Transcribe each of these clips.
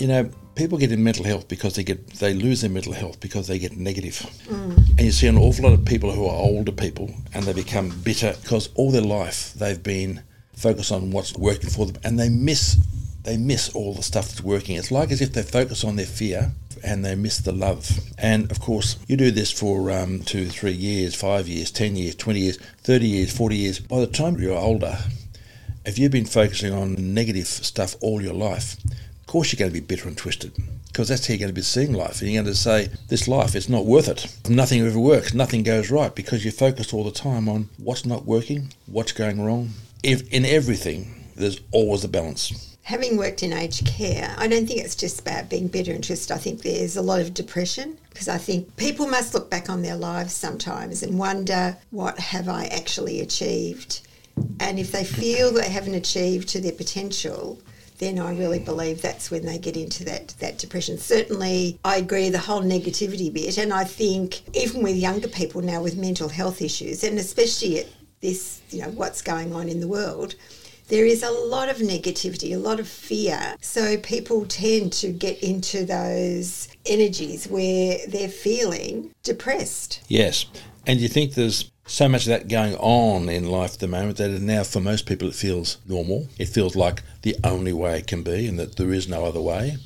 You know, people get in mental health because they get they lose their mental health because they get negative. Mm. And you see an awful lot of people who are older people and they become bitter because all their life they've been focused on what's working for them and they miss they miss all the stuff that's working. It's like as if they focus on their fear and they miss the love. And of course, you do this for um, two, three years, five years, 10 years, 20 years, 30 years, 40 years. By the time you're older, if you've been focusing on negative stuff all your life, course you're going to be bitter and twisted because that's how you're going to be seeing life. And you're going to say, this life, it's not worth it. Nothing ever works. Nothing goes right because you're focused all the time on what's not working, what's going wrong. If in everything, there's always a balance having worked in aged care, I don't think it's just about being bitter and twisted. I think there's a lot of depression because I think people must look back on their lives sometimes and wonder, what have I actually achieved? And if they feel they haven't achieved to their potential, then I really believe that's when they get into that that depression. Certainly, I agree the whole negativity bit, and I think even with younger people now with mental health issues, and especially at this, you know, what's going on in the world, there is a lot of negativity, a lot of fear. So people tend to get into those energies where they're feeling depressed. Yes. And you think there's so much of that going on in life at the moment that now for most people it feels normal. It feels like the only way it can be and that there is no other way.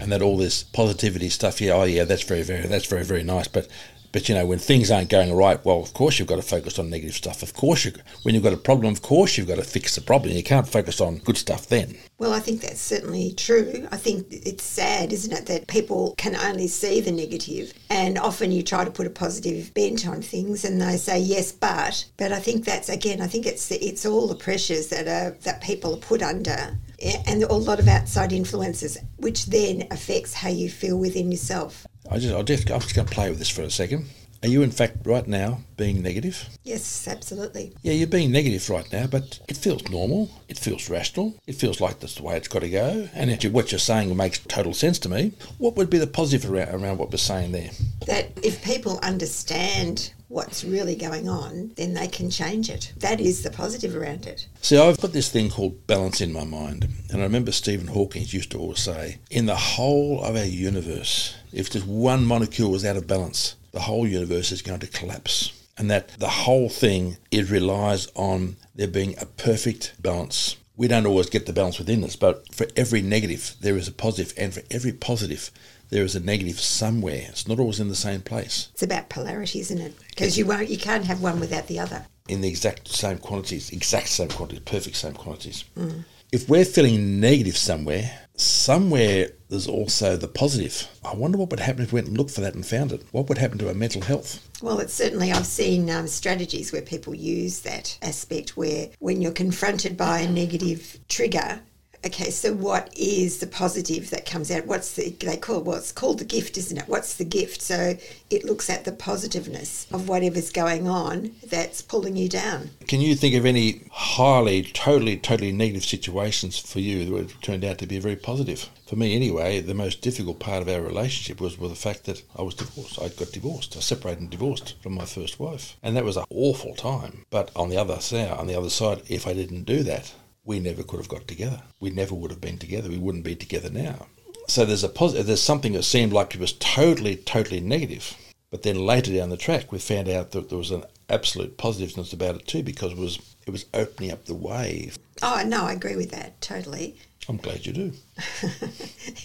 And that all this positivity stuff, yeah, oh yeah, that's very, very, that's very, very nice. But but you know, when things aren't going right, well, of course you've got to focus on negative stuff. Of course, you, when you've got a problem, of course you've got to fix the problem. You can't focus on good stuff then. Well, I think that's certainly true. I think it's sad, isn't it, that people can only see the negative, and often you try to put a positive bent on things, and they say yes, but. But I think that's again, I think it's it's all the pressures that are that people are put under eh, and a lot of outside influences, which then affects how you feel within yourself. I just, I just, I'm just going to play with this for a second. Are you, in fact, right now being negative? Yes, absolutely. Yeah, you're being negative right now, but it feels normal. It feels rational. It feels like that's the way it's got to go. And actually, what you're saying makes total sense to me. What would be the positive around, around what we're saying there? That if people understand what's really going on, then they can change it. That is the positive around it. See, I've got this thing called balance in my mind. And I remember Stephen Hawking used to always say, in the whole of our universe, if just one molecule was out of balance, the whole universe is going to collapse. And that the whole thing, it relies on there being a perfect balance. We don't always get the balance within us, but for every negative, there is a positive, and for every positive, there is a negative somewhere. It's not always in the same place. It's about polarity, isn't it? Because you won't, you can't have one without the other. In the exact same quantities, exact same quantities, perfect same quantities. Mm. If we're feeling negative somewhere, somewhere there's also the positive. I wonder what would happen if we went and looked for that and found it. What would happen to our mental health? Well, it's certainly, I've seen um, strategies where people use that aspect where when you're confronted by a negative trigger, okay, so what is the positive that comes out? What's the, they call, well, called the gift, isn't it? What's the gift? So it looks at the positiveness of whatever's going on that's pulling you down. Can you think of any highly, totally, totally negative situations for you that turned out to be very positive? For me, anyway, the most difficult part of our relationship was with the fact that I was divorced. I got divorced. I separated and divorced from my first wife, and that was an awful time. But on the other side, on the other side, if I didn't do that, we never could have got together. We never would have been together. We wouldn't be together now. So there's a positive, there's something that seemed like it was totally, totally negative. But then later down the track, we found out that there was an absolute positiveness about it too, because it was it was opening up the way. Oh no, I agree with that totally. I'm glad you do.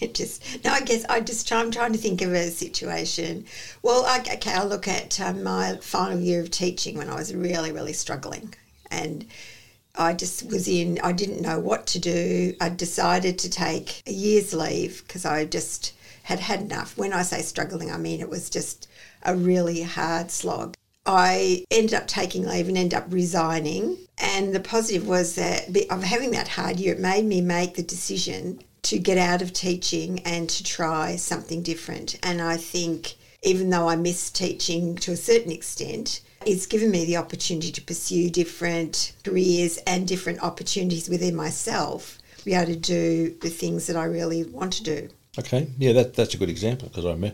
it just no, I guess I just I'm trying to think of a situation. Well, I, okay, I'll look at um, my final year of teaching when I was really, really struggling, and I just was in, I didn't know what to do. I decided to take a year's leave because I just had had enough. When I say struggling, I mean it was just a really hard slog. I ended up taking leave and ended up resigning. And the positive was that of having that hard year, it made me make the decision to get out of teaching and to try something different. And I think even though I miss teaching to a certain extent, it's given me the opportunity to pursue different careers and different opportunities within myself, be able to do the things that I really want to do. Okay, yeah, that, that's a good example because I,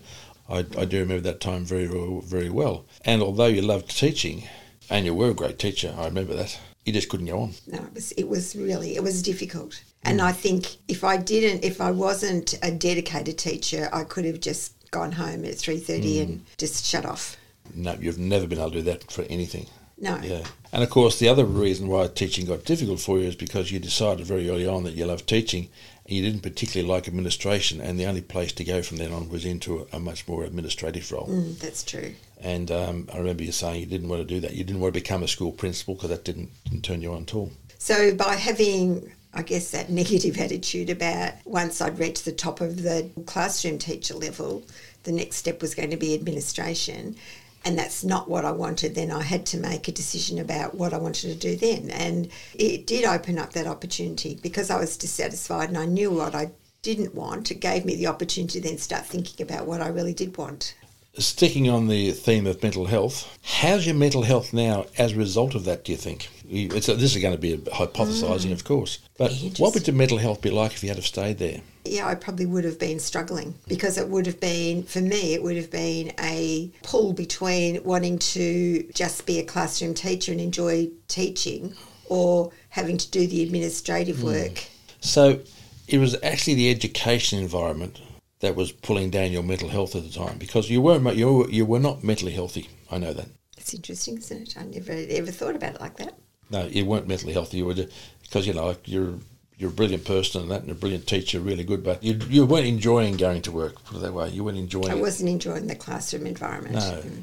I, I do remember that time very, very well. And although you loved teaching, and you were a great teacher, I remember that, you just couldn't go on. No, it was, it was really, it was difficult. And mm. I think if I didn't, if I wasn't a dedicated teacher, I could have just gone home at 3.30 mm. and just shut off. No, you've never been able to do that for anything. No. Yeah. And of course, the other reason why teaching got difficult for you is because you decided very early on that you loved teaching and you didn't particularly like administration, and the only place to go from then on was into a, a much more administrative role. Mm, that's true. And um, I remember you saying you didn't want to do that. You didn't want to become a school principal because that didn't, didn't turn you on at all. So by having, I guess, that negative attitude about once I'd reached the top of the classroom teacher level, the next step was going to be administration. And that's not what I wanted. Then I had to make a decision about what I wanted to do then. And it did open up that opportunity because I was dissatisfied and I knew what I didn't want. It gave me the opportunity to then start thinking about what I really did want. Sticking on the theme of mental health, how's your mental health now as a result of that, do you think? It's, this is going to be a hypothesising, mm. of course. But what would your mental health be like if you had have stayed there? Yeah, I probably would have been struggling because it would have been, for me, it would have been a pull between wanting to just be a classroom teacher and enjoy teaching or having to do the administrative hmm. work. So it was actually the education environment that was pulling down your mental health at the time because you were you were, you were not mentally healthy. I know that. It's interesting, isn't it? I never ever thought about it like that. No, you weren't mentally healthy. You were just, because you know you're you're a brilliant person and that, and a brilliant teacher, really good. But you you weren't enjoying going to work. Put it that way. You weren't enjoying. I it. wasn't enjoying the classroom environment.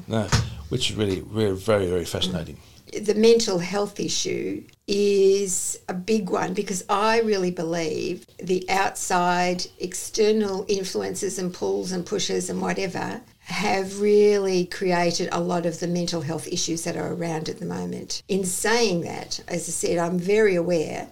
No, no, which is really, really very, very fascinating. the mental health issue is a big one because I really believe the outside external influences and pulls and pushes and whatever have really created a lot of the mental health issues that are around at the moment. In saying that, as I said, I'm very aware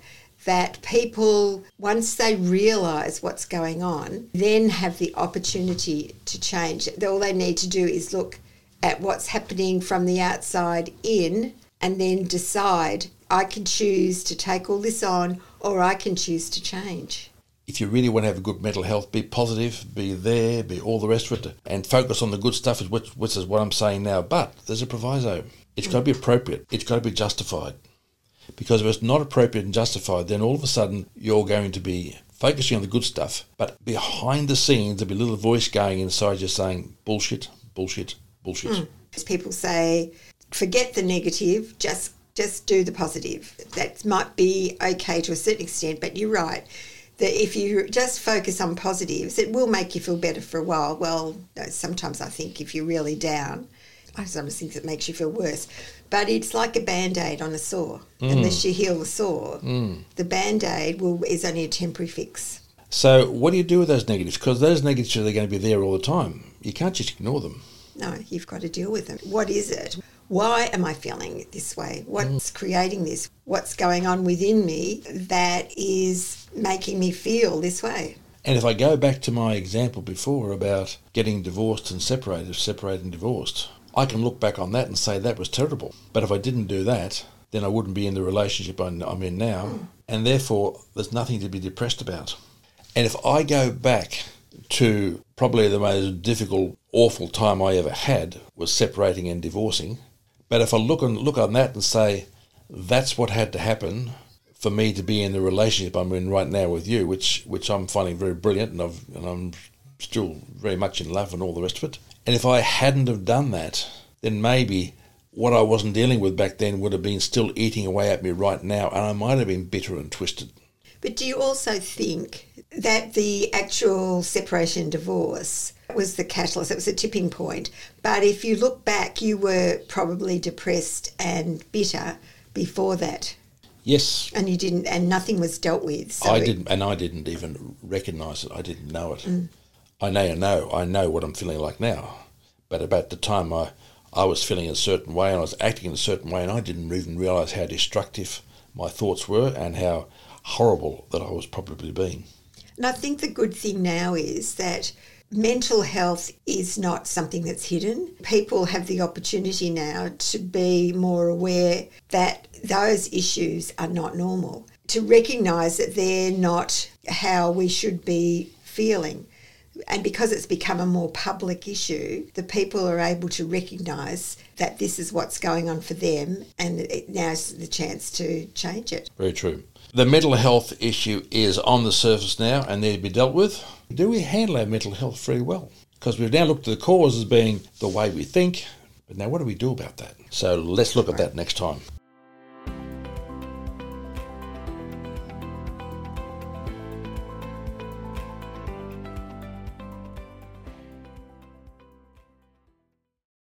that people, once they realise what's going on, then have the opportunity to change. All they need to do is look at what's happening from the outside in and then decide I can choose to take all this on or I can choose to change. If you really want to have good mental health, be positive, be there, be all the rest of it, and focus on the good stuff, which, which is what I'm saying now. But there's a proviso. It's got to be appropriate. It's got to be justified. Because if it's not appropriate and justified, then all of a sudden you're going to be focusing on the good stuff, but behind the scenes there'll be a little voice going inside you saying bullshit, bullshit, bullshit. Mm. As people say, forget the negative, just just do the positive. That might be okay to a certain extent, but you're right. That if you just focus on positives, it will make you feel better for a while. Well, sometimes I think if you're really down, I sometimes think it makes you feel worse. But it's like a band aid on a sore. Unless you heal the sore, mm. the band aid will is only a temporary fix. So what do you do with those negatives? Because those negatives are going to be there all the time. You can't just ignore them. No, you've got to deal with them. What is it? Why am I feeling this way? What's mm. creating this? What's going on within me that is making me feel this way? And if I go back to my example before about getting divorced and separated, separated and divorced, I can look back on that and say that was terrible. But if I didn't do that, then I wouldn't be in the relationship I'm in now. And therefore, there's nothing to be depressed about. And if I go back to probably the most difficult, awful time I ever had was separating and divorcing. But if I look and look on that and say that's what had to happen for me to be in the relationship I'm in right now with you, which which I'm finding very brilliant, and I've and I'm still very much in love and all the rest of it. And if I hadn't have done that, then maybe what I wasn't dealing with back then would have been still eating away at me right now, and I might have been bitter and twisted. But do you also think that the actual separation and divorce was the catalyst? It was a tipping point. But if you look back, you were probably depressed and bitter before that, Yes, and you didn't, and nothing was dealt with. So I didn't, and I didn't even recognise it. I didn't know it. Mm. I now know. I know what I'm feeling like now, but about the time I, I was feeling a certain way and I was acting in a certain way, and I didn't even realise how destructive my thoughts were and how horrible that I was probably being. And I think the good thing now is that mental health is not something that's hidden. People have the opportunity now to be more aware that those issues are not normal, to recognise that they're not how we should be feeling. And because it's become a more public issue, the people are able to recognise that this is what's going on for them, and now's the chance to change it. Very true. The mental health issue is on the surface now and need to be dealt with. Do we handle our mental health very well? Because we've now looked at the cause as being the way we think, but now what do we do about that? So let's look at that next time.